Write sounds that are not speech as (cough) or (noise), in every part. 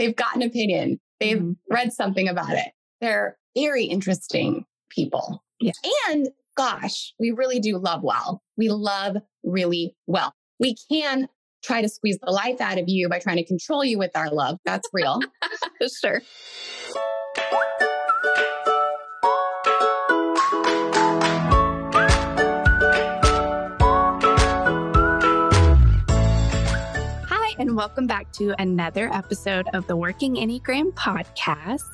They've got an opinion. They've Mhm. read something about it. They're very interesting people. Yeah. And gosh, we really do love well. We love really well. We can try to squeeze the life out of you by trying to control you with our love. That's real. (laughs) sure. And welcome back to another episode of the Working Enneagram podcast.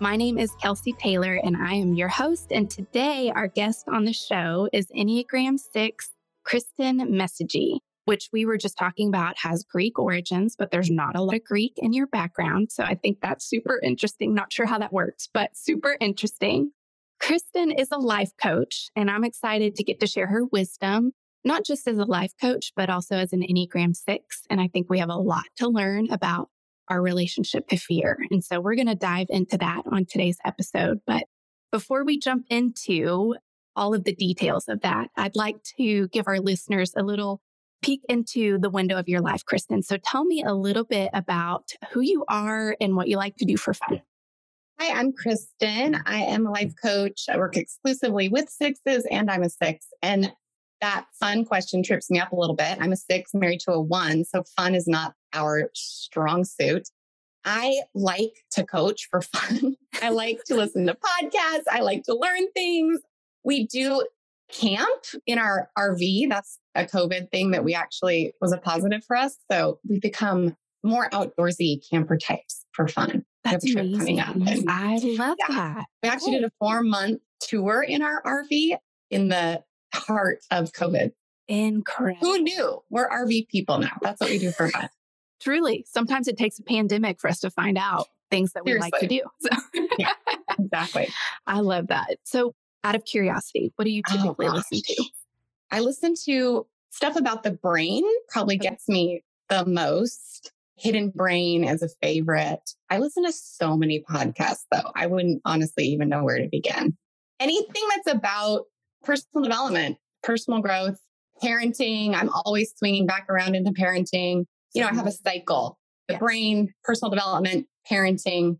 My name is Kelsey Taylor, and I am your host. And today, our guest on the show is Enneagram 6, Kristin Messegee, which we were just talking about has Greek origins, but there's not a lot of Greek in your background. So I think that's super interesting. Not sure how that works, but super interesting. Kristen is a life coach, and I'm excited to get to share her wisdom, not just as a life coach, but also as an Enneagram 6. And I think we have a lot to learn about our relationship to fear. And so we're going to dive into that on today's episode. But before we jump into all of the details of that, I'd like to give our listeners a little peek into the window of your life, Kristin. So tell me a little bit about who you are and what you like to do for fun. Hi, I'm Kristin. I am a life coach. I work exclusively with sixes and I'm a six. And that fun question trips me up a little bit. I'm a six married to a one. So fun is not our strong suit. I like to coach for (laughs) fun. I like to listen to podcasts. I like to learn things. We do camp in our RV. That's a COVID thing that we actually was a positive for us. So we've become more outdoorsy camper types for fun. That's a trip coming amazing. up. I love Yeah. that. We actually did a four month tour in our RV in the heart of COVID. Incredible. Who knew? We're RV people now. That's what we do for fun. Truly, sometimes it takes a pandemic for us to find out things that we like to do. So Exactly. (laughs) I love that. So, out of curiosity, what do you Oh, typically gosh. listen to? I listen to stuff about the brain, probably gets me the most. Hidden Brain is a favorite. I listen to so many podcasts, though. I wouldn't honestly even know where to begin. Anything that's about personal development, personal growth, parenting. I'm always swinging back around into parenting. You know, I have a cycle the Yes. brain, personal development, parenting.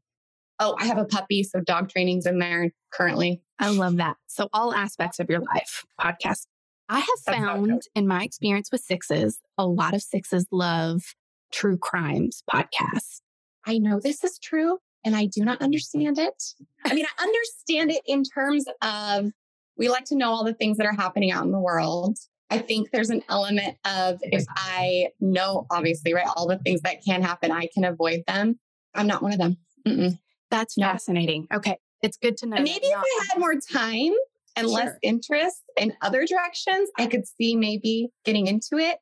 Oh, I have a puppy. So dog training's in there currently. I love that. So, all aspects of your life podcast. I have That's found in my experience with sixes, a lot of sixes love true crimes podcasts. I know this is true and I do not understand it. I mean, I understand it in terms of we like to know all the things that are happening out in the world. I think there's an element of if I know, obviously, right, all the things that can happen, I can avoid them. I'm not one of them. Mm-mm. That's No. fascinating. Okay. It's good to know. And maybe if not- I had more time and less interest in other directions, I could see maybe getting into it.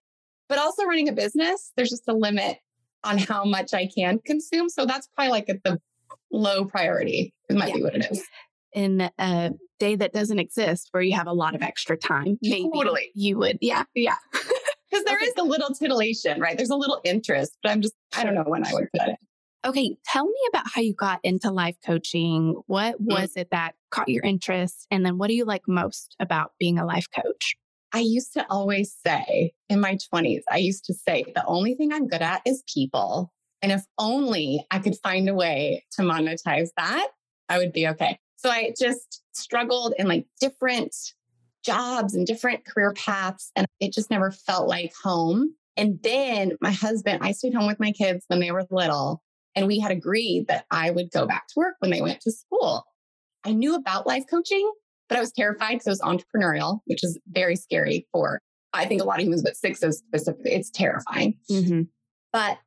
But also running a business, there's just a limit on how much I can consume. So that's probably like at the low priority. It might Yeah. be what it is. In a day that doesn't exist where you have a lot of extra time, maybe Totally. you would. Yeah. Yeah. (laughs) Because there Okay. is a little titillation, right? There's a little interest, but I'm just, I don't know when I would put it. Okay. Tell me about how you got into life coaching. What Mm. was it that caught your interest? And then what do you like most about being a life coach? I used to always say in my 20s, I used to say, the only thing I'm good at is people. And if only I could find a way to monetize that, I would be okay. So I just struggled in like different jobs and different career paths, and it just never felt like home. And then my husband, I stayed home with my kids when they were little, and we had agreed that I would go back to work when they went to school. I knew about life coaching, but I was terrified because it was entrepreneurial, which is very scary for, I think, a lot of humans, but sixes specifically. It's terrifying. Mm-hmm. But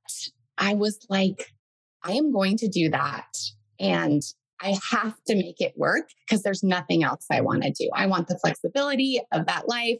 I was like, I am going to do that. And I have to make it work because there's nothing else I want to do. I want the flexibility of that life.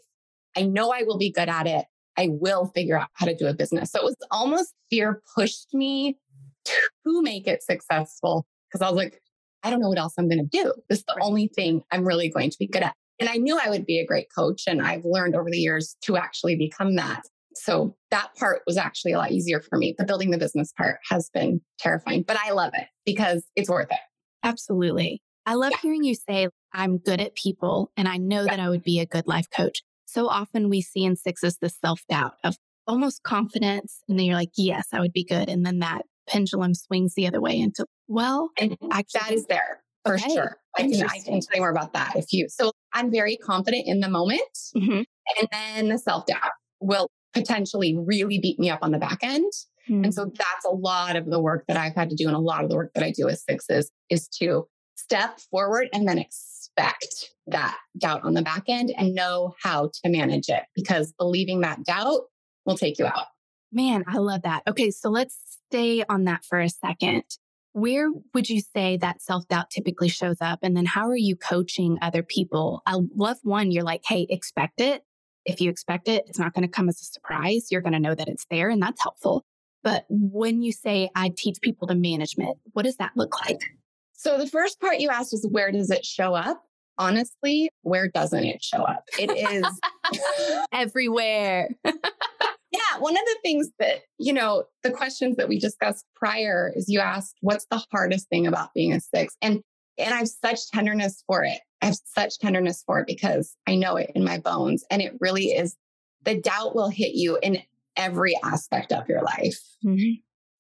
I know I will be good at it. I will figure out how to do a business. So it was almost fear pushed me to make it successful because I was like, I don't know what else I'm going to do. This is the only thing I'm really going to be good at. And I knew I would be a great coach. And I've learned over the years to actually become that. So that part was actually a lot easier for me. The building the business part has been terrifying, but I love it because it's worth it. Absolutely. I love Yeah. hearing you say, I'm good at people and I know that I would be a good life coach. So often we see in sixes the self doubt of almost confidence. And then you're like, yes, I would be good. And then that pendulum swings the other way into, well, and actually, that is there for okay. sure. I can, I can tell you more about that if you. So I'm very confident in the moment. Mm-hmm. And then the self doubt will potentially really beat me up on the back end. Mm-hmm. And so that's a lot of the work that I've had to do. And a lot of the work that I do with sixes is to step forward and then expect that doubt on the back end and know how to manage it because believing that doubt will take you out. Man, I love that. Okay, so let's stay on that for a second. Where would you say that self doubt typically shows up? And then how are you coaching other people? I love one, you're like, hey, expect it. If you expect it, it's not going to come as a surprise. You're going to know that it's there, and that's helpful. But when you say I teach people to management, what does that look like? So the first part you asked is where does it show up? Honestly, where doesn't it show up? It is (laughs) everywhere. (laughs) yeah, one of the things that, you know, the questions that we discussed prior is you asked what's the hardest thing about being a six? And and I have such tenderness for it. I have such tenderness for it because I know it in my bones. And it really is the doubt will hit you in every aspect of your life. Mm-hmm.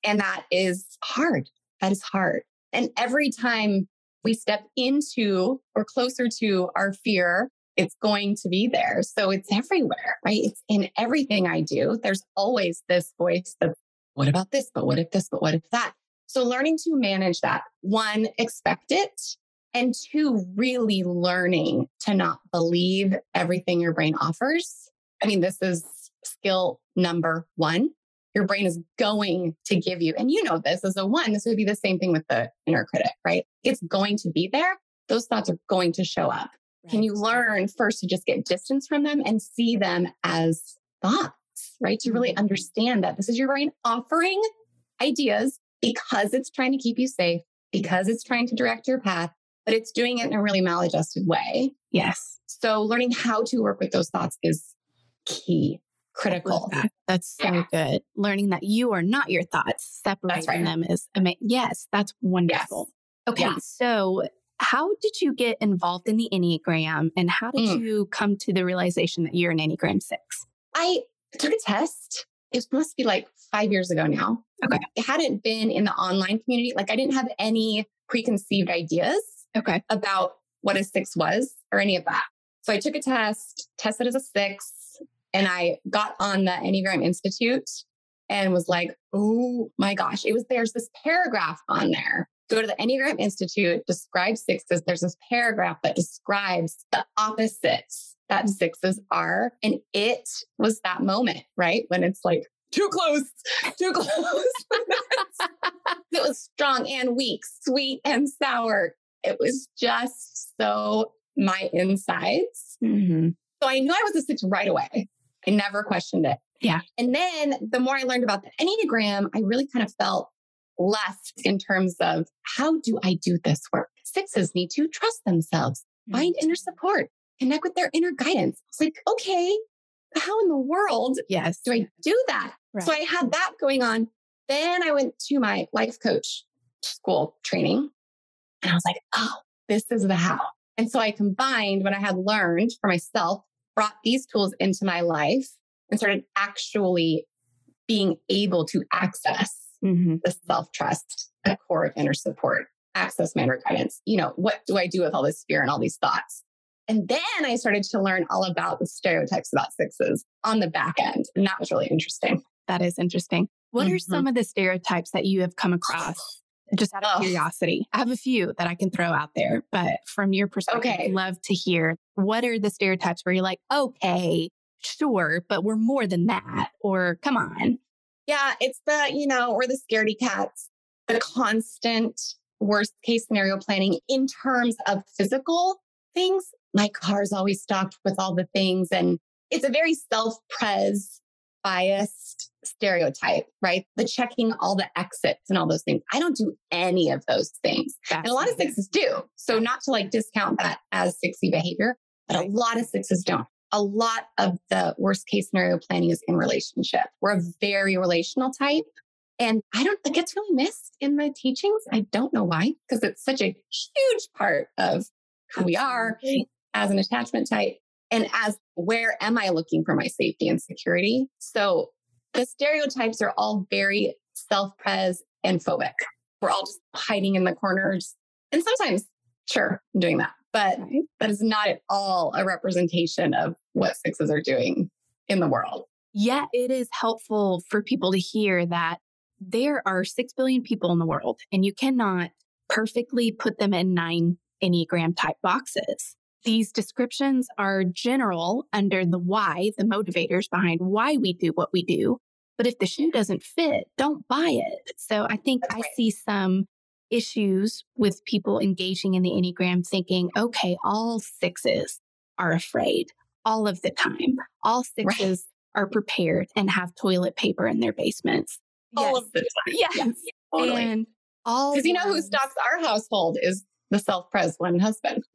And that is hard. That is hard. And every time we step into or closer to our fear, it's going to be there. So it's everywhere, right? It's in everything I do. There's always this voice of, what about this? But what if this? But what if that? So learning to manage that, one, expect it. And two, really learning to not believe everything your brain offers. I mean, this is skill number one your brain is going to give you. And you know this as a one, this would be the same thing with the inner critic, right? It's going to be there. Those thoughts are going to show up. Right. Can you learn first to just get distance from them and see them as thoughts, right? To really mm-hmm. understand that this is your brain offering ideas because it's trying to keep you safe, because it's trying to direct your path, but it's doing it in a really maladjusted way. Yes. So learning how to work with those thoughts is key critical. That. That's so yeah. good. Learning that you are not your thoughts, separating right. them is amazing. Yes, that's wonderful. Yes. Okay, yeah. so how did you get involved in the Enneagram and how did mm. you come to the realization that you're an Enneagram six? I took a test. It must be like five years ago now. Okay. It hadn't been in the online community. Like I didn't have any preconceived ideas okay. about what a six was or any of that. So I took a test, tested as a six, and I got on the Enneagram Institute and was like, oh my gosh, it was there's this paragraph on there. Go to the Enneagram Institute, describe sixes. There's this paragraph that describes the opposites that sixes are. And it was that moment, right? When it's like, too close, too close. (laughs) it was strong and weak, sweet and sour. It was just so my insides. Mm-hmm. So I knew I was a six right away. I never questioned it. Yeah. And then the more I learned about the Enneagram, I really kind of felt left in terms of how do I do this work? Sixes need to trust themselves, find mm-hmm. inner support, connect with their inner guidance. I was like, okay, how in the world yes. do I do that? Right. So I had that going on. Then I went to my life coach school training and I was like, oh, this is the how. And so I combined what I had learned for myself brought these tools into my life and started actually being able to access mm-hmm. the self trust, the core of inner support, access manner guidance. You know, what do I do with all this fear and all these thoughts? And then I started to learn all about the stereotypes about sixes on the back end. And that was really interesting. That is interesting. What mm-hmm. are some of the stereotypes that you have come across just out of oh. curiosity. I have a few that I can throw out there, but from your perspective, okay. I'd love to hear what are the stereotypes where you're like, okay, sure, but we're more than that, or come on. Yeah, it's the, you know, or the scaredy cats, the constant worst case scenario planning in terms of physical things. My car's always stocked with all the things, and it's a very self pres biased stereotype, right? The checking all the exits and all those things. I don't do any of those things. And a lot of sixes do. So not to like discount that as sixy behavior, but a lot of sixes don't. A lot of the worst case scenario planning is in relationship. We're a very relational type. And I don't, it gets really missed in my teachings. I don't know why, because it's such a huge part of who we are as an attachment type and as where am I looking for my safety and security? So the stereotypes are all very self pres, and phobic. We're all just hiding in the corners. And sometimes, sure, I'm doing that. But that is not at all a representation of what sixes are doing in the world. Yeah, it is helpful for people to hear that there are 6 billion people in the world and you cannot perfectly put them in nine Enneagram type boxes. These descriptions are general under the why, the motivators behind why we do what we do. But if the shoe doesn't fit, don't buy it. So I think I right. see some issues with people engaging in the Enneagram thinking, okay, all sixes are afraid all of the time. All sixes are prepared and have toilet paper in their basements. All of the time. Yes. Totally. And all Because you know who stocks our household is the self pres one husband. (laughs)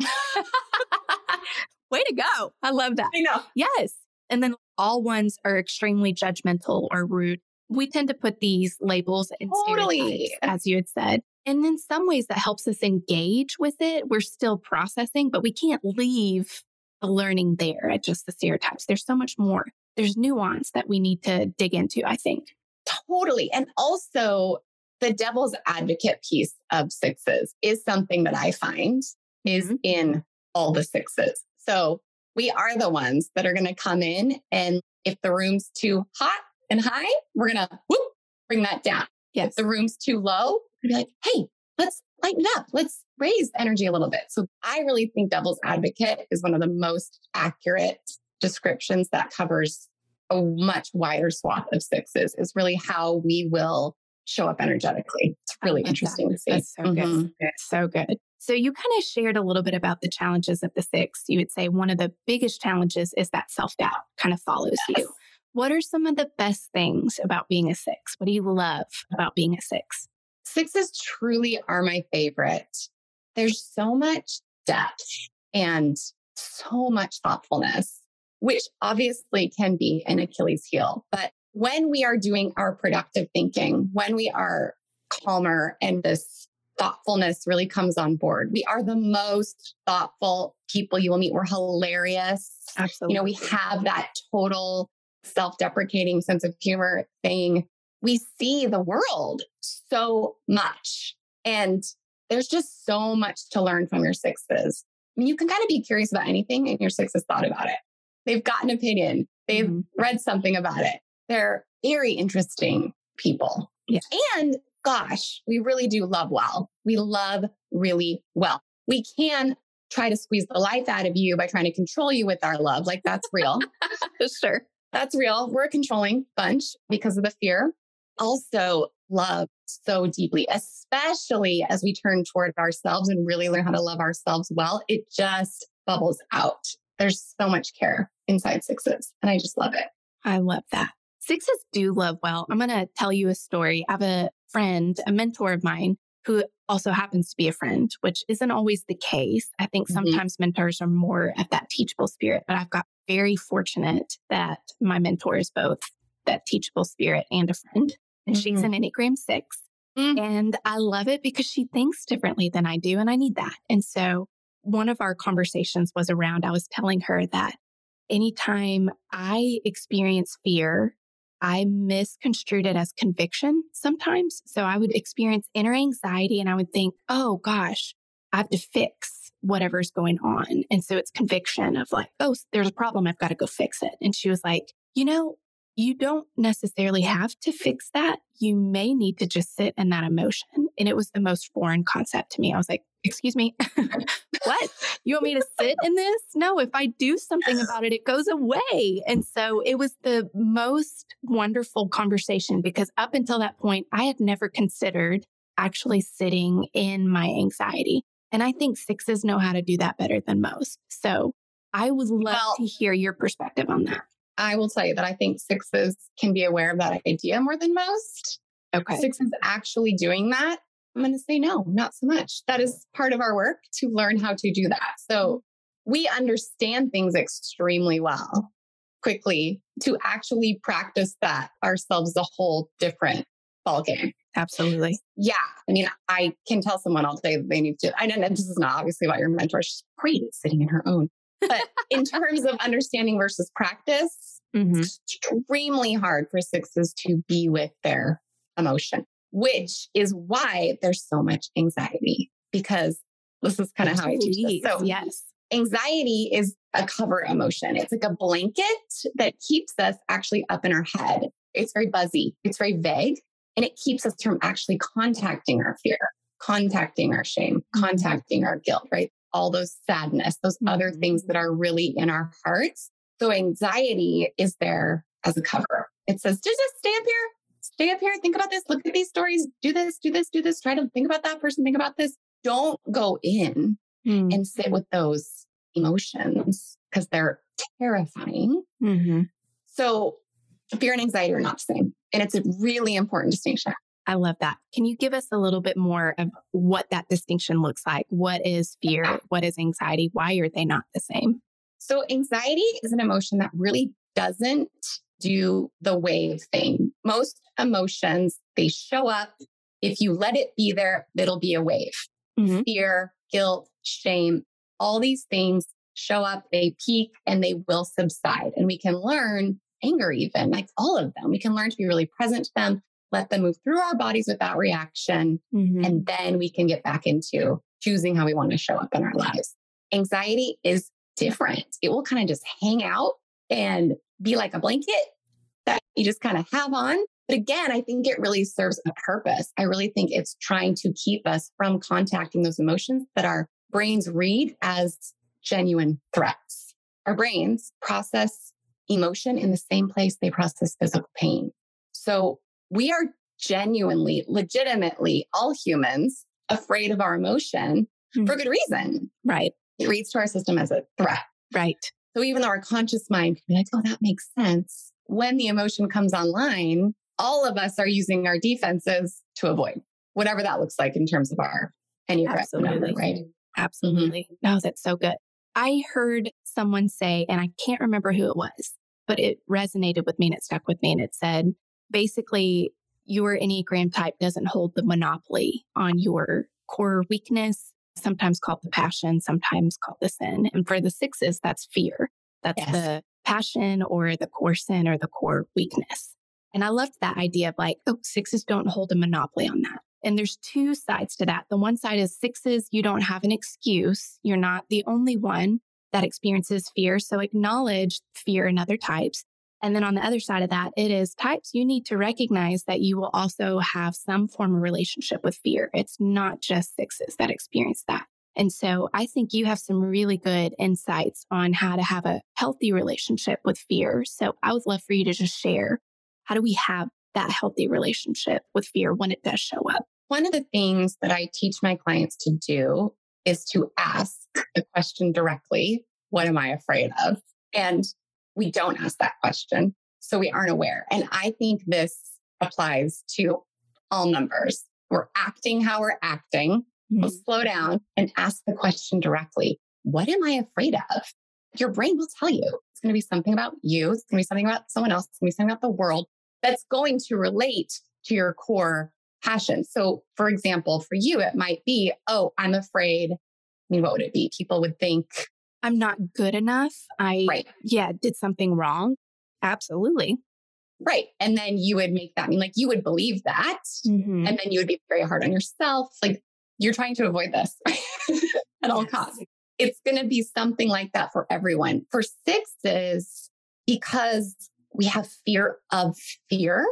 Way to go. I love that. I know. Yes. And then all ones are extremely judgmental or rude. We tend to put these labels and Totally. stereotypes, as you had said. And in some ways that helps us engage with it. We're still processing, but we can't leave the learning there at just the stereotypes. There's so much more. There's nuance that we need to dig into, I think. Totally. And also, the devil's advocate piece of sixes is something that I find is Mhm. in all the sixes. So we are the ones that are going to come in, and if the room's too hot and high, we're going to whoop, bring that down. Yes. If the room's too low, we're going to be like, hey, let's lighten it up. Let's raise energy a little bit. So I really think devil's advocate is one of the most accurate descriptions that covers a much wider swath of sixes, is really how we will show up energetically. It's really love that. interesting to see. That's so Mhm. good. So good. So you kind of shared a little bit about the challenges of the six. You would say one of the biggest challenges is that self doubt kind of follows Yes. you. What are some of the best things about being a six? What do you love about being a six? Sixes truly are my favorite. There's so much depth and so much thoughtfulness, which obviously can be an Achilles heel. But when we are doing our productive thinking, when we are calmer and this thoughtfulness really comes on board, we are the most thoughtful people you will meet. We're hilarious. Absolutely. You know, we have that total self deprecating sense of humor thing. We see the world so much. And there's just so much to learn from your sixes. I mean, you can kind of be curious about anything, and your sixes thought about it. They've got an opinion, they've Mhm. read something about it. They're very interesting people. Yeah. And gosh, we really do love well. We love really well. We can try to squeeze the life out of you by trying to control you with our love. Like that's real. (laughs) sure. that's real. We're a controlling bunch because of the fear. Also, love so deeply, especially as we turn toward ourselves and really learn how to love ourselves well. It just bubbles out. There's so much care inside sixes, and I just love it. I love that. Sixes do love well. I'm going to tell you a story. I have a friend, a mentor of mine, who also happens to be a friend, which isn't always the case. I think Mhm. sometimes mentors are more of that teachable spirit, but I've got very fortunate that my mentor is both that teachable spirit and a friend. And she's an Enneagram six. Mm. And I love it because she thinks differently than I do. And I need that. And so one of our conversations was around, I was telling her that anytime I experience fear, I misconstrued it as conviction sometimes. So I would experience inner anxiety and I would think, oh gosh, I have to fix whatever's going on. And so it's conviction of like, oh, there's a problem. I've got to go fix it. And she was like, you know, you don't necessarily have to fix that. You may need to just sit in that emotion. And it was the most foreign concept to me. I was like, excuse me, (laughs) what? You want me to sit in this? No, if I do something about it, it goes away. And so it was the most wonderful conversation because up until that point, I had never considered actually sitting in my anxiety. And I think sixes know how to do that better than most. So I would love Well- to hear your perspective on that. I will tell you that I think sixes can be aware of that idea more than most. Okay. Sixes actually doing that, I'm going to say no, not so much. That is part of our work to learn how to do that. So we understand things extremely well quickly to actually practice that ourselves a whole different ballgame. Absolutely. Yeah. I mean, I can tell someone all day that they need to, I know this is not obviously about your mentor. She's great at sitting in her own. But in terms of understanding versus practice, Mhm. it's extremely hard for sixes to be with their emotion, which is why there's so much anxiety because this is kind of how I teach this. So, yes. Anxiety is a cover emotion. It's like a blanket that keeps us actually up in our head. It's very buzzy, it's very vague, and it keeps us from actually contacting our fear, contacting our shame, mm-hmm. contacting our guilt, right? All those sadness, those mm-hmm. other things that are really in our hearts. So anxiety is there as a cover. It says, just, just stay up here, stay up here, think about this, look at these stories, do this, do this, do this, try to think about that person, think about this. Don't go in mm. and sit with those emotions because they're terrifying. Mm-hmm. So fear and anxiety are not the same. And it's a really important distinction. I love that. Can you give us a little bit more of what that distinction looks like? What is fear? What is anxiety? Why are they not the same? So, anxiety is an emotion that really doesn't do the wave thing. Most emotions, they show up. If you let it be there, it'll be a wave. Mm-hmm. Fear, guilt, shame, all these things show up, they peak, and they will subside. And we can learn anger, even like all of them. We can learn to be really present to them, let them move through our bodies without reaction. Mm-hmm. And then we can get back into choosing how we want to show up in our lives. Anxiety is different. It will kind of just hang out and be like a blanket that you just kind of have on. But again, I think it really serves a purpose. I really think it's trying to keep us from contacting those emotions that our brains read as genuine threats. Our brains process emotion in the same place they process physical pain. So we are genuinely, legitimately, all humans afraid of our emotion mm. for good reason. Right. It reads to our system as a threat. Right. So even though our conscious mind can be like, oh, that makes sense. When the emotion comes online, all of us are using our defenses to avoid whatever that looks like in terms of our Enneagram Absolutely. number, right? Absolutely. Mm-hmm. No, that's so good. I heard someone say, and I can't remember who it was, but it resonated with me and it stuck with me. And it said, basically, your Enneagram type doesn't hold the monopoly on your core weakness, sometimes called the passion, sometimes called the sin. And for the sixes, that's fear. That's yes. the passion or the core sin or the core weakness. And I loved that idea of like, oh, sixes don't hold a monopoly on that. And there's two sides to that. The one side is sixes, you don't have an excuse. You're not the only one that experiences fear. So acknowledge fear in other types. And then on the other side of that, it is types you need to recognize that you will also have some form of relationship with fear. It's not just sixes that experience that. And so I think you have some really good insights on how to have a healthy relationship with fear. So I would love for you to just share how do we have that healthy relationship with fear when it does show up? One of the things that I teach my clients to do is to ask the question directly What am I afraid of? And we don't ask that question. So we aren't aware. And I think this applies to all numbers. We're acting how we're acting. Mm-hmm. We'll slow down and ask the question directly What am I afraid of? Your brain will tell you. It's going to be something about you. It's going to be something about someone else. It's going to be something about the world that's going to relate to your core passion. So, for example, for you, it might be, oh, I'm afraid. I mean, what would it be? People would think I'm not good enough. I, right. yeah, did something wrong. Absolutely. Right. And then you would make that mean like you would believe that. Mm-hmm. And then you would be very hard on yourself. Like you're trying to avoid this (laughs) at all costs. It's going to be something like that for everyone. For sixes, because we have fear of fear.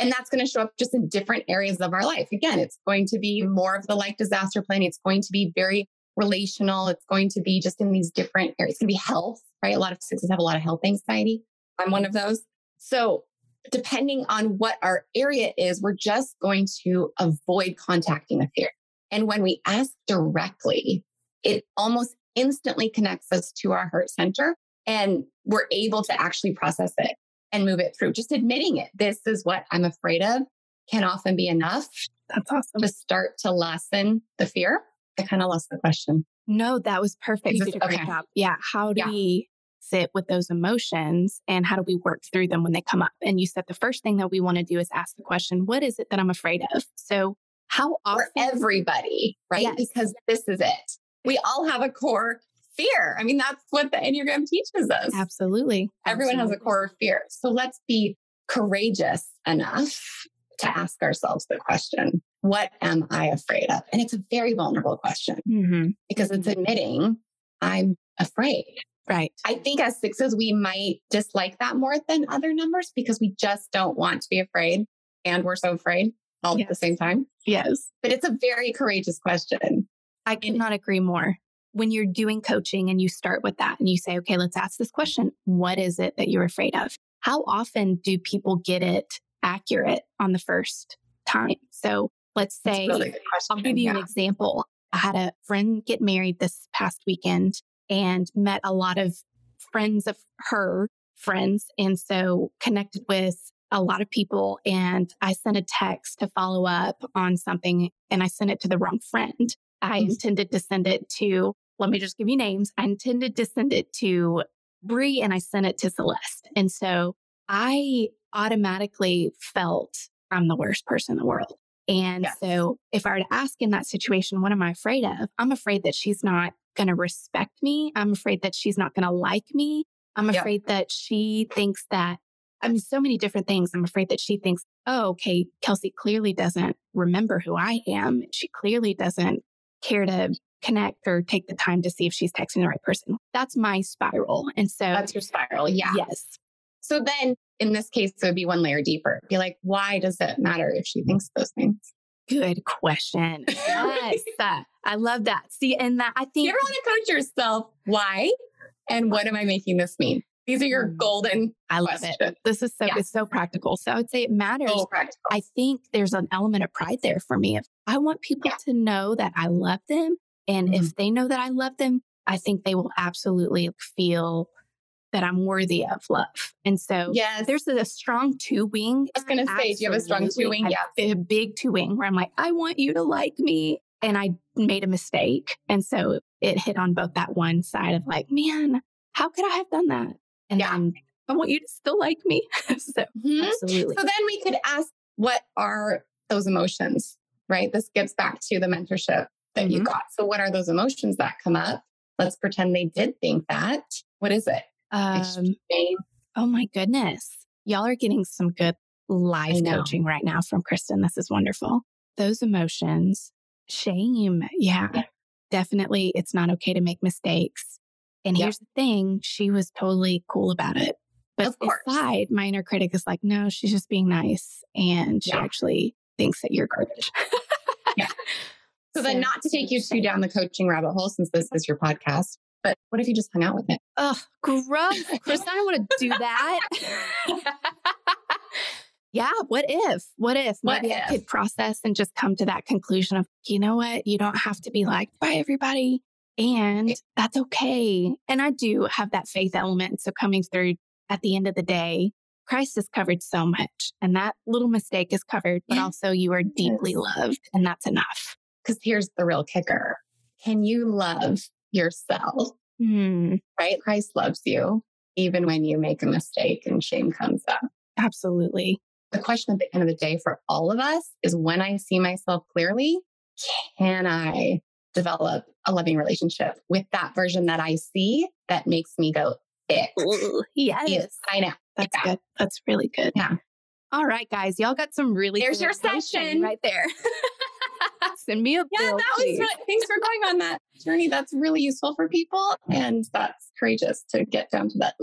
And that's going to show up just in different areas of our life. Again, it's going to be mm-hmm. more of the like disaster planning. It's going to be very relational. It's going to be just in these different areas. It's going to be health, right? A lot of sixes have a lot of health anxiety. I'm one of those. So depending on what our area is, we're just going to avoid contacting the fear. And when we ask directly, it almost instantly connects us to our heart center and we're able to actually process it and move it through. Just admitting it. This is what I'm afraid of can often be enough. That's awesome. To start to lessen the fear. I kind of lost the question. No, that was perfect. You did a great job. Yeah. How do yeah. we sit with those emotions and how do we work through them when they come up? And you said the first thing that we want to do is ask the question, what is it that I'm afraid of? So how often? For everybody, right? Yes. Because this is it. We all have a core fear. I mean, that's what the Enneagram teaches us. Absolutely. Everyone Absolutely. has a core fear. So let's be courageous enough to ask ourselves the question, what am I afraid of? And it's a very vulnerable question Mm-hmm. because it's admitting I'm afraid. Right. I think as sixes, we might dislike that more than other numbers because we just don't want to be afraid. And we're so afraid all at the same time. Yes. But it's a very courageous question. I could not agree more. When you're doing coaching and you start with that and you say, okay, let's ask this question What is it that you're afraid of? How often do people get it accurate on the first time? So let's say, really. I'll give you an example. I had a friend get married this past weekend and met a lot of friends of her friends. And so connected with a lot of people. And I sent a text to follow up on something and I sent it to the wrong friend. I Mhm. intended to send it to, let me just give you names. I intended to send it to Bree and I sent it to Celeste. And so I automatically felt I'm the worst person in the world. And Yes. so if I were to ask in that situation, what am I afraid of? I'm afraid that she's not going to respect me. I'm afraid that she's not going to like me. I'm Yep. afraid that she thinks that, I mean, so many different things. I'm afraid that she thinks, oh, okay, Kelsey clearly doesn't remember who I am. She clearly doesn't care to connect or take the time to see if she's texting the right person. That's my spiral. And so, That's your spiral. Yeah. yes, So then in this case, it would be one layer deeper. Be like, why does it matter if she thinks those things? good question. Yes, (laughs) I love that. See, and that I think you ever want to coach yourself? Why? And what am I making this mean? These are your Mm. golden I love it. This is so Yeah. it's so practical. So I would say it matters. So. I think there's an element of pride there for me. If I want people Yeah. to know that I love them, and Mhm. if they know that I love them, I think they will absolutely feel that I'm worthy of love. And so yes. there's a strong two wing. I was going to say, do you have a strong two wing? Yeah, Yeah. a big two wing where I'm like, I want you to like me. And I made a mistake. And so it hit on both that one side of like, man, how could I have done that? And Yeah. then I want you to still like me. (laughs) so Mhm. absolutely. So then we could ask, what are those emotions? Right? This gets back to the mentorship that you Mhm. got. So, what are those emotions that come up? Let's pretend they did think that. What is it? Um, Shame. oh my goodness. Y'all are getting some good life coaching right now from Kristin. This is wonderful. Those emotions, shame. Yeah, Yeah. definitely. It's not okay to make mistakes. And here's the thing she was totally cool about it. But Of course. inside, my inner critic is like, no, she's just being nice. And she Yeah. actually thinks that you're garbage. Yeah. (laughs) So then, not to take you too down the coaching rabbit hole, since this is your podcast, but what if you just hung out with it? Oh, gross. Chris, I don't want to do that. (laughs) yeah, what if? What if? What Maybe I if? could process and just come to that conclusion of, you know what? You don't have to be liked by everybody. And that's okay. And I do have that faith element. So coming through at the end of the day, Christ has covered so much. And that little mistake is covered, but Yeah. also you are deeply loved. And that's enough. Because here's the real kicker Can you love yourself? Hmm, Right? Christ loves you even when you make a mistake and shame comes up. absolutely. The question at the end of the day for all of us is when I see myself clearly, can I develop a loving relationship with that version that I see that makes me go, ick? Yes. Yes, I know. That's Yeah. good. That's really good. Yeah. All right, guys. Y'all got some really There's your session. right there. (laughs) Send me a Yeah, bill. that was please. good. Thanks for going on that journey. That's really useful for people. And that's courageous to get down to that.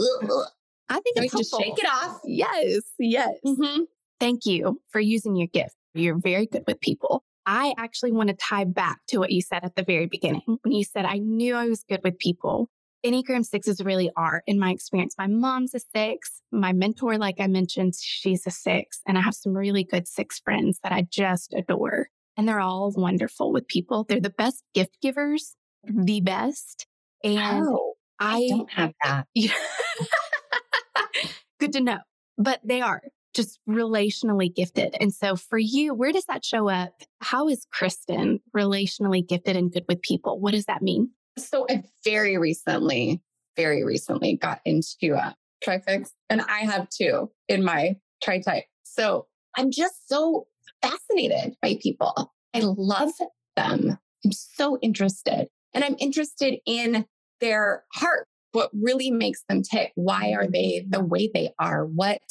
I think we it's just shake it off. Yes, yes. Mhm. Thank you for using your gift. You're very good with people. I actually want to tie back to what you said at the very beginning when you said, I knew I was good with people. Enneagram sixes really are, in my experience. My mom's a six. My mentor, like I mentioned, she's a six. And I have some really good six friends that I just adore. And they're all wonderful with people. They're the best gift givers, the best. And Oh, I I, don't have that. (laughs) good to know. But they are just relationally gifted. And so for you, where does that show up? How is Kristin relationally gifted and good with people? What does that mean? So I very recently, very recently got into a trifix, and I have two in my tri type. So I'm just so fascinated by people. I love them. I'm so interested, and I'm interested in their heart. What really makes them tick? Why are they the way they are? What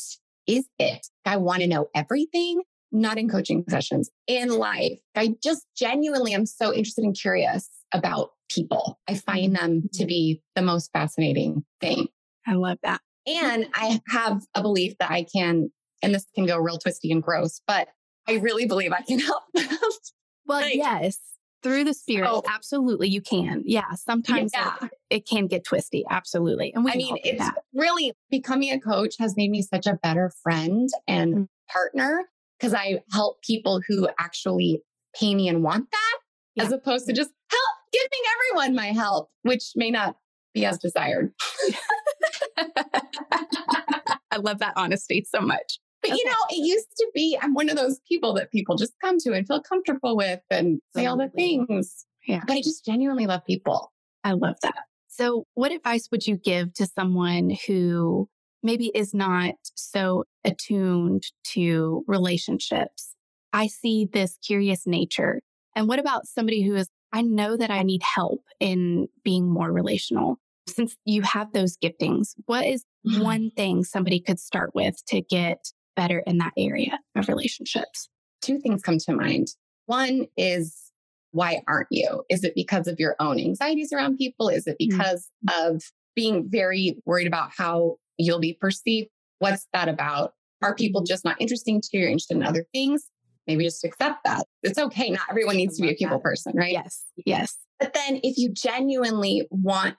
is it? I want to know everything. not in coaching sessions, in life. I just genuinely am so interested and curious about people. I find them to be the most fascinating thing. I love that. And I have a belief that I can, and this can go real twisty and gross, but I really believe I can help. (laughs) well, like, yes, through the spirit, oh, absolutely, you can. Yeah, sometimes yeah. It, it, can get twisty. Absolutely, and we. I mean, it's that. really becoming a coach has made me such a better friend and mm-hmm. partner because I help people who actually pay me and want that, yeah. as opposed to just help giving everyone my help, which may not be as desired. (laughs) I love that honesty so much. But okay. you know, it used to be I'm one of those people that people just come to and feel comfortable with and say all the things. Yeah. But I just genuinely love people. I love that. So, what advice would you give to someone who maybe is not so attuned to relationships? I see this curious nature. And what about somebody who is, I know that I need help in being more relational? Since you have those giftings, what is mm-hmm. one thing somebody could start with to get better in that area of relationships? Two things come to mind. One is why aren't you? Is it because of your own anxieties around people? Is it mm-hmm. because mm-hmm. of being very worried about how you'll be perceived? What's that about? Are people just not interesting to you? You're interested in other things? Maybe just accept that. It's okay. Not everyone needs to be a people that. person, right? Yes. Yes. But then if you genuinely want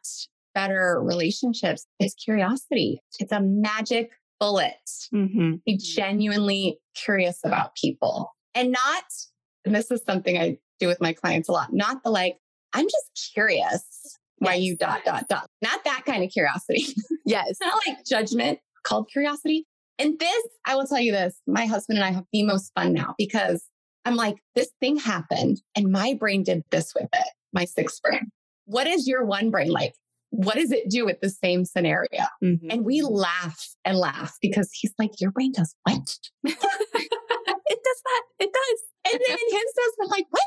better relationships, it's curiosity. It's a magic bullet. Mm-hmm. Be genuinely curious about people and not, and this is something I do with my clients a lot, not the like, I'm just curious why yes. you dot, dot, dot. Not that kind of curiosity. (laughs) Yes. not like judgment called curiosity. And this, I will tell you this, my husband and I have the most fun now because I'm like, this thing happened and my brain did this with it, my sixth brain. What is your one brain like? What does it do with the same scenario? Mm-hmm. And we laugh and laugh because he's like, your brain does what? (laughs) it does that. It does. And then his does, I'm like, what?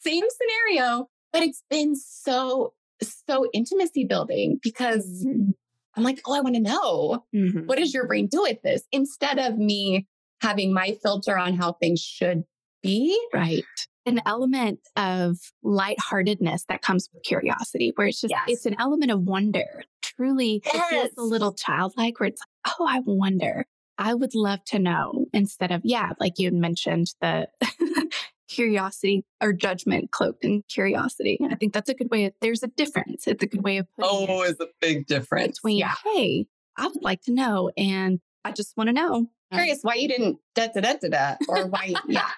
Same scenario. But it's been so, so intimacy building because mm-hmm. I'm like, oh, I want to know mm-hmm. what does your brain do with this? Instead of me having my filter on how things should be. Right an element of lightheartedness that comes with curiosity, where it's just, yes. it's an element of wonder. Truly, yes. it feels a little childlike where it's like, oh, I wonder. I would love to know instead of, yeah, like you had mentioned, the (laughs) curiosity or judgment cloaked in curiosity. I think that's a good way. Of, there's a difference. It's a good way of putting Oh, it's a big difference. Between, yeah. hey, I would like to know. And I just want to know curious why you didn't da da da da da or why (laughs) yeah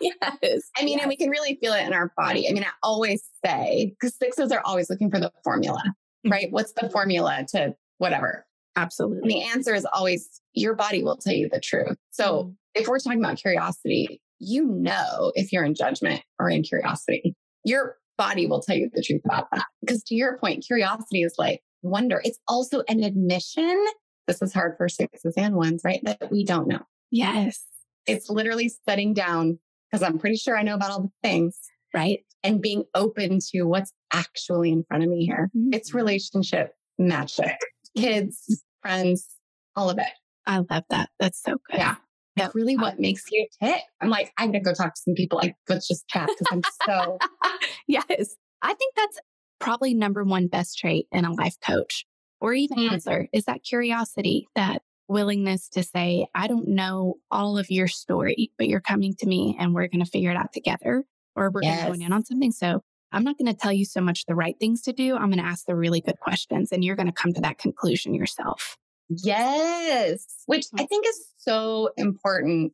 yes i mean yes. and we can really feel it in our body i mean i always say because sixes are always looking for the formula mm-hmm. right what's the formula to whatever absolutely and the answer is always your body will tell you the truth so mm-hmm. if we're talking about curiosity you know if you're in judgment or in curiosity your body will tell you the truth about that because to your point curiosity is like wonder it's also an admission this is hard for sixes and ones, right? That we don't know. Yes. It's literally setting down because I'm pretty sure I know about all the things, right? And being open to what's actually in front of me here. Mm-hmm. It's relationship magic, kids, friends, all of it. I love that. That's so good. Yeah. That's really what makes you tick. I'm like, I'm going to go talk to some people. Like, let's just chat because I'm so. (laughs) yes. I think that's probably number one best trait in a life coach or even mm-hmm. answer is that curiosity, that willingness to say, I don't know all of your story, but you're coming to me and we're going to figure it out together or we're yes. going in on something. So I'm not going to tell you so much the right things to do. I'm going to ask the really good questions and you're going to come to that conclusion yourself. Yes, which I think is so important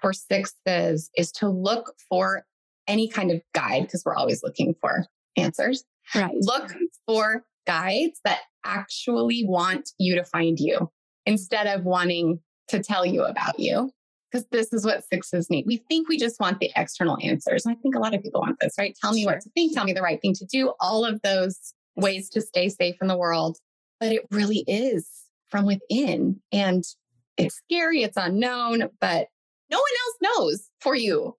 for sixes is to look for any kind of guide because we're always looking for answers. Right. Look for guides that actually want you to find you instead of wanting to tell you about you. Because this is what sixes need. We think we just want the external answers. And I think a lot of people want this, right? Tell me sure. what to think, tell me the right thing to do, all of those ways to stay safe in the world. But it really is from within. And it's scary, it's unknown, but no one else knows for you.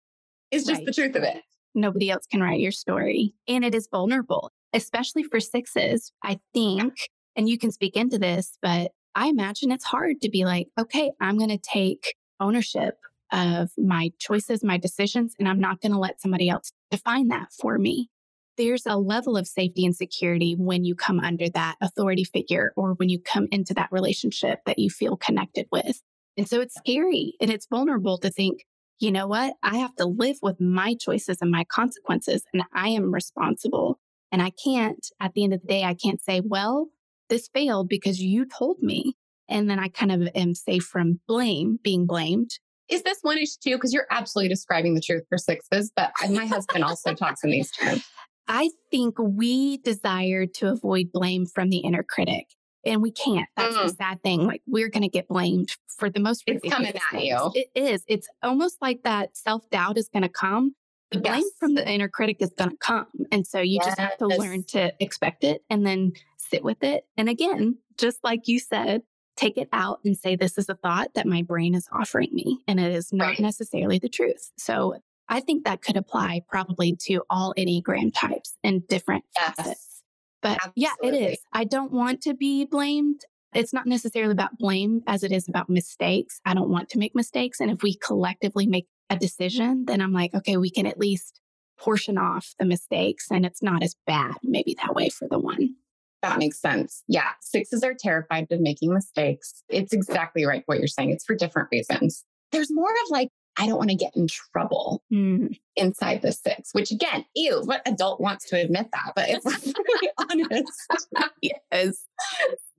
Is just right. the truth of it. Nobody else can write your story. And it is vulnerable, especially for sixes. I think, and you can speak into this, but I imagine it's hard to be like, okay, I'm going to take ownership of my choices, my decisions, and I'm not going to let somebody else define that for me. There's a level of safety and security when you come under that authority figure or when you come into that relationship that you feel connected with. And so it's scary and it's vulnerable to think, you know what? I have to live with my choices and my consequences, and I am responsible. And I can't, at the end of the day, I can't say, well, this failed because you told me. And then I kind of am safe from blame, being blamed. Is this one issue too? Because you're absolutely describing the truth for sixes, but my husband also talks in these terms. I think we desire to avoid blame from the inner critic. And we can't. That's mm. the sad thing. Like we're going to get blamed for the most. It's coming at you. It is. It's almost like that self doubt is going to come. The yes. blame from the inner critic is going to come, and so you yes. just have to learn to expect it and then sit with it. And again, just like you said, take it out and say, "This is a thought that my brain is offering me, and it is not right. necessarily the truth." So I think that could apply probably to all Enneagram types and different yes. facets. But Absolutely. yeah, it is. I don't want to be blamed. It's not necessarily about blame as it is about mistakes. I don't want to make mistakes. And if we collectively make a decision, then I'm like, okay, we can at least portion off the mistakes and it's not as bad, maybe that way for the one. That makes sense. Yeah. Sixes are terrified of making mistakes. It's exactly right what you're saying. It's for different reasons. There's more of like I don't want to get in trouble mm. inside the six, which again, ew, what adult wants to admit that? But if we're (laughs) really honest, (laughs) yes,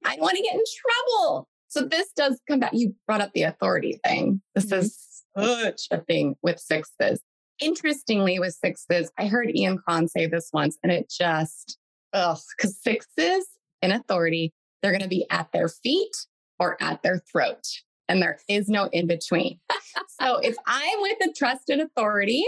I want to get in trouble. So this does come back. You brought up the authority thing. This mm-hmm. is such a thing with sixes. Interestingly, with sixes, I heard Ian Cron say this once, and it just, because sixes in authority, they're going to be at their feet or at their throat and there is no in between. (laughs) so if I'm with a trusted authority,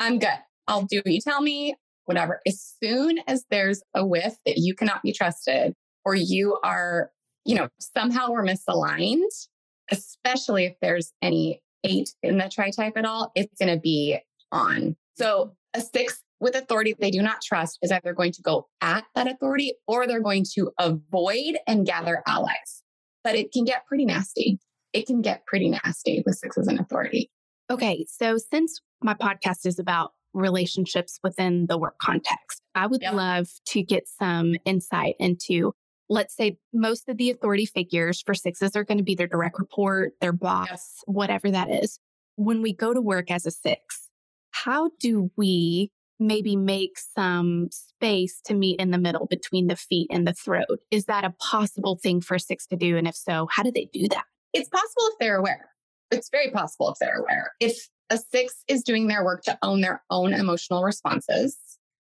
I'm good. I'll do what you tell me, whatever. As soon as there's a whiff that you cannot be trusted or you are, you know, somehow we're misaligned, especially if there's any eight in the tri type at all, it's going to be on. So a six with authority they do not trust is either going to go at that authority or they're going to avoid and gather allies. But it can get pretty nasty it can get pretty nasty with sixes in authority. Okay. So since my podcast is about relationships within the work context, I would yep. love to get some insight into, let's say most of the authority figures for sixes are going to be their direct report, their boss, yep. whatever that is. When we go to work as a six, how do we maybe make some space to meet in the middle between the feet and the throat? Is that a possible thing for six to do? And if so, how do they do that? It's possible if they're aware. It's very possible if they're aware. If a six is doing their work to own their own emotional responses,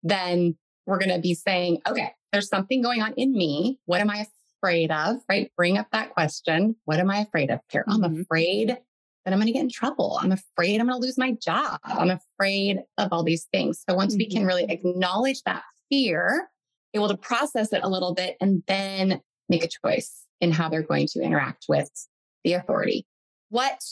then we're going to be saying, okay, there's something going on in me. What am I afraid of? Right? Bring up that question. What am I afraid of here? Mm-hmm. I'm afraid that I'm going to get in trouble. I'm afraid I'm going to lose my job. I'm afraid of all these things. So once mm-hmm. we can really mm-hmm. acknowledge that fear, able to process it a little bit and then make a choice in how they're going to interact with the authority. What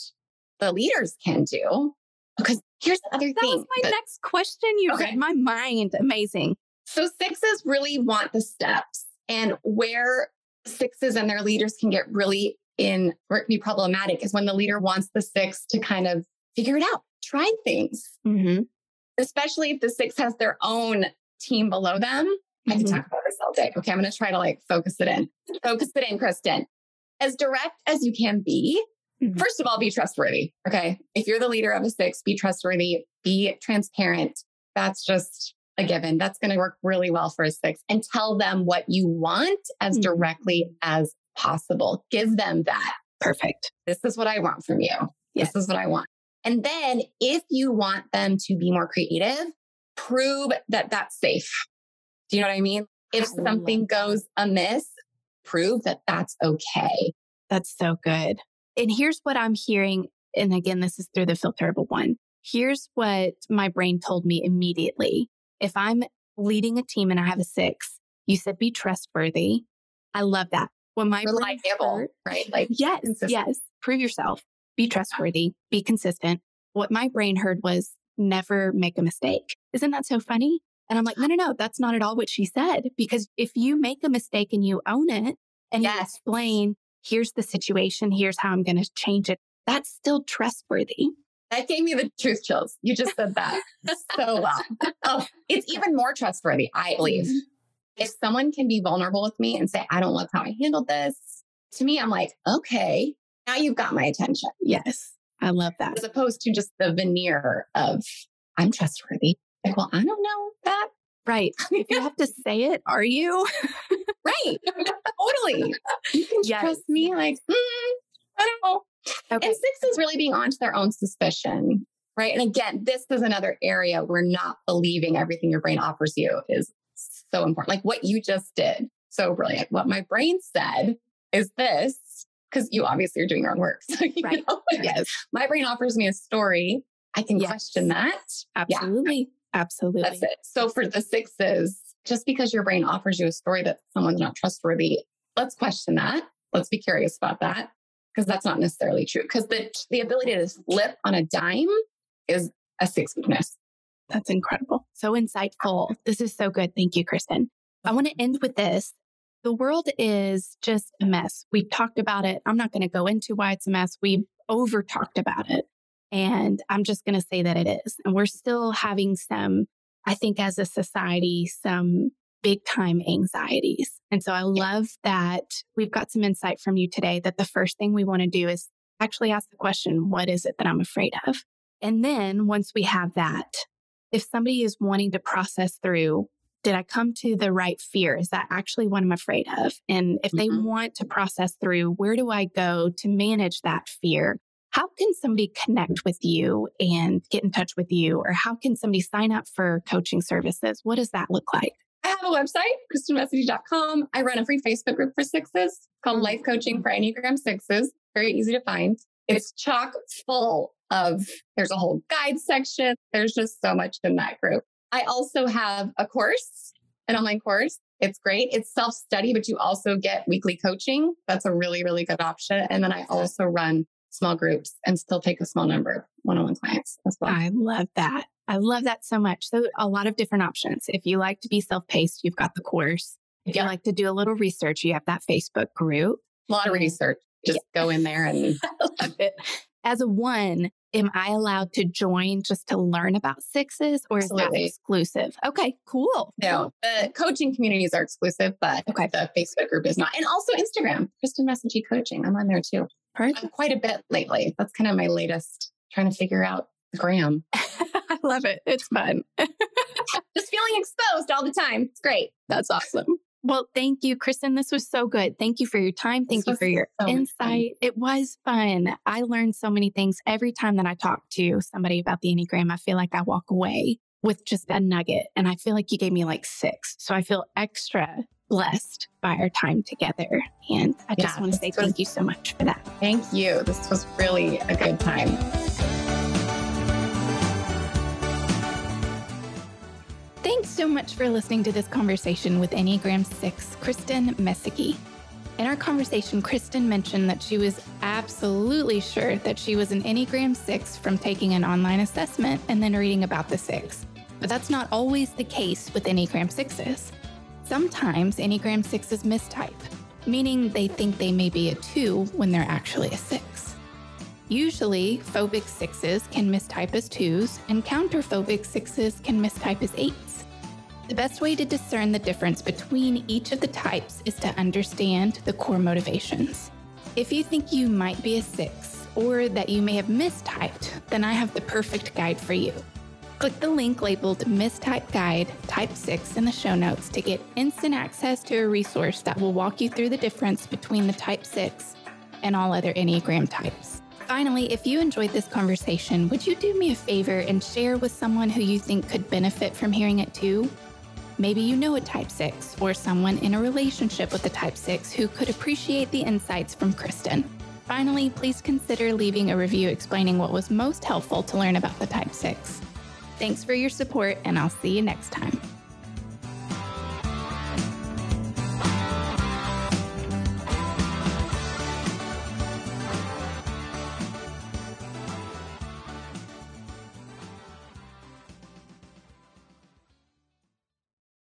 the leaders can do, because here's the other that thing. That was my next question. You okay. read my mind. Amazing. So sixes really want the steps and where sixes and their leaders can get really in or be problematic is when the leader wants the six to kind of figure it out, try things. Mm-hmm. Especially if the six has their own team below them. Mm-hmm. I can talk about this all day. Okay, I'm going to try to like focus it in. Focus it in, Kristin as direct as you can be. Mm-hmm. First of all, be trustworthy. Okay. If you're the leader of a six, be trustworthy, be transparent. That's just a given. That's going to work really well for a six and tell them what you want as mm-hmm. directly as possible. Give them that. Perfect. This is what I want from you. Yes. This is what I want. And then if you want them to be more creative, prove that that's safe. Do you know what I mean? If I something goes amiss, prove that that's okay. That's so good. And here's what I'm hearing. And again, this is through the filterable one. Here's what my brain told me immediately. If I'm leading a team and I have a six, you said be trustworthy. I love that. When my reliable, right? Like yes, consistent. yes. Prove yourself. Be trustworthy. Be consistent. What my brain heard was never make a mistake. Isn't that so funny? And I'm like, no, no, no, that's not at all what she said. Because if you make a mistake and you own it and yes. you explain, here's the situation, here's how I'm going to change it, that's still trustworthy. That gave me the truth chills. You just said that so well. (laughs) Oh, it's even more trustworthy, I believe. Mm-hmm. If someone can be vulnerable with me and say, I don't love how I handled this, to me, I'm like, okay, now you've got my attention. Yes. I love that. As opposed to just the veneer of, I'm trustworthy. Like, well, I don't know that. Right. (laughs) If you have to say it, are you? right. totally. You can (laughs) yes. trust me. Like, mm, I don't know. Okay. And six is really being onto their own suspicion. Right. And again, this is another area where not believing everything your brain offers you is so important. Like what you just did. So brilliant. What my brain said is this, because you obviously are doing your own work. (laughs) So, you right. Know, yes. My brain offers me a story. I can yes. question that. Absolutely. Yeah. Absolutely. That's it. So for the sixes, just because your brain offers you a story that someone's not trustworthy, let's question that. Let's be curious about that because that's not necessarily true. Because the the ability to flip on a dime is a six weakness. That's incredible. So insightful. This is so good. Thank you, Kristin. I want to end with this. The world is just a mess. We've talked about it. I'm not going to go into why it's a mess. We've over talked about it. And I'm just going to say that it is. And we're still having some, I think, as a society, some big time anxieties. And so I love that we've got some insight from you today that the first thing we want to do is actually ask the question, what is it that I'm afraid of? And then once we have that, if somebody is wanting to process through, did I come to the right fear? Is that actually what I'm afraid of? And if mm-hmm. they want to process through, where do I go to manage that fear? How can somebody connect with you and get in touch with you? Or how can somebody sign up for coaching services? What does that look like? I have a website, KristinMessegee.com. I run a free Facebook group for sixes called mm-hmm. Life Coaching for Enneagram Sixes. Very easy to find. It's chock full of, there's a whole guide section. There's just so much in that group. I also have a course, an online course. It's great. It's self study, but you also get weekly coaching. That's a really, really good option. And then I also run small groups and still take a small number of one on one clients as well. I love that. I love that so much. So, a lot of different options. If you like to be self paced, you've got the course. If you like to do a little research, you have that Facebook group. A lot of research. Just yeah. go in there and (laughs) love it. As a one, am I allowed to join just to learn about sixes or Absolutely. is that exclusive? Okay, cool. No, the coaching communities are exclusive, but okay. the Facebook group is not. And also Instagram, Kristin Messegee Coaching. I'm on there too. Perfect. Quite a bit lately. That's kind of my latest trying to figure out Graham. (laughs) I love it. It's fun. (laughs) just feeling exposed all the time. It's great. That's awesome. Well, thank you, Kristin. This was so good. Thank you for your time. Thank this you for your so insight. It was fun. I learned so many things every time that I talk to somebody about the Enneagram. I feel like I walk away with just a nugget. And I feel like you gave me like six. So I feel extra blessed by our time together. And I just yeah, want to say thank you so much for that. Thank you. This was really a good time. Thanks so much for listening to this conversation with Enneagram 6, Kristin Messegee. In our conversation, Kristin mentioned that she was absolutely sure that she was an Enneagram 6 from taking an online assessment and then reading about the 6. But that's not always the case with Enneagram 6s. Sometimes Enneagram 6s mistype, meaning they think they may be a 2 when they're actually a 6. Usually, phobic 6s can mistype as 2s, and counterphobic 6s can mistype as 8s. The best way to discern the difference between each of the types is to understand the core motivations. If you think you might be a six or that you may have mistyped, then I have the perfect guide for you. Click the link labeled Mistype Guide Type 6 in the show notes to get instant access to a resource that will walk you through the difference between the Type 6 and all other Enneagram types. Finally, if you enjoyed this conversation, would you do me a favor and share with someone who you think could benefit from hearing it too? Maybe you know a type 6 or someone in a relationship with a type 6 who could appreciate the insights from Kristin. Finally, please consider leaving a review explaining what was most helpful to learn about the type 6. Thanks for your support, and I'll see you next time.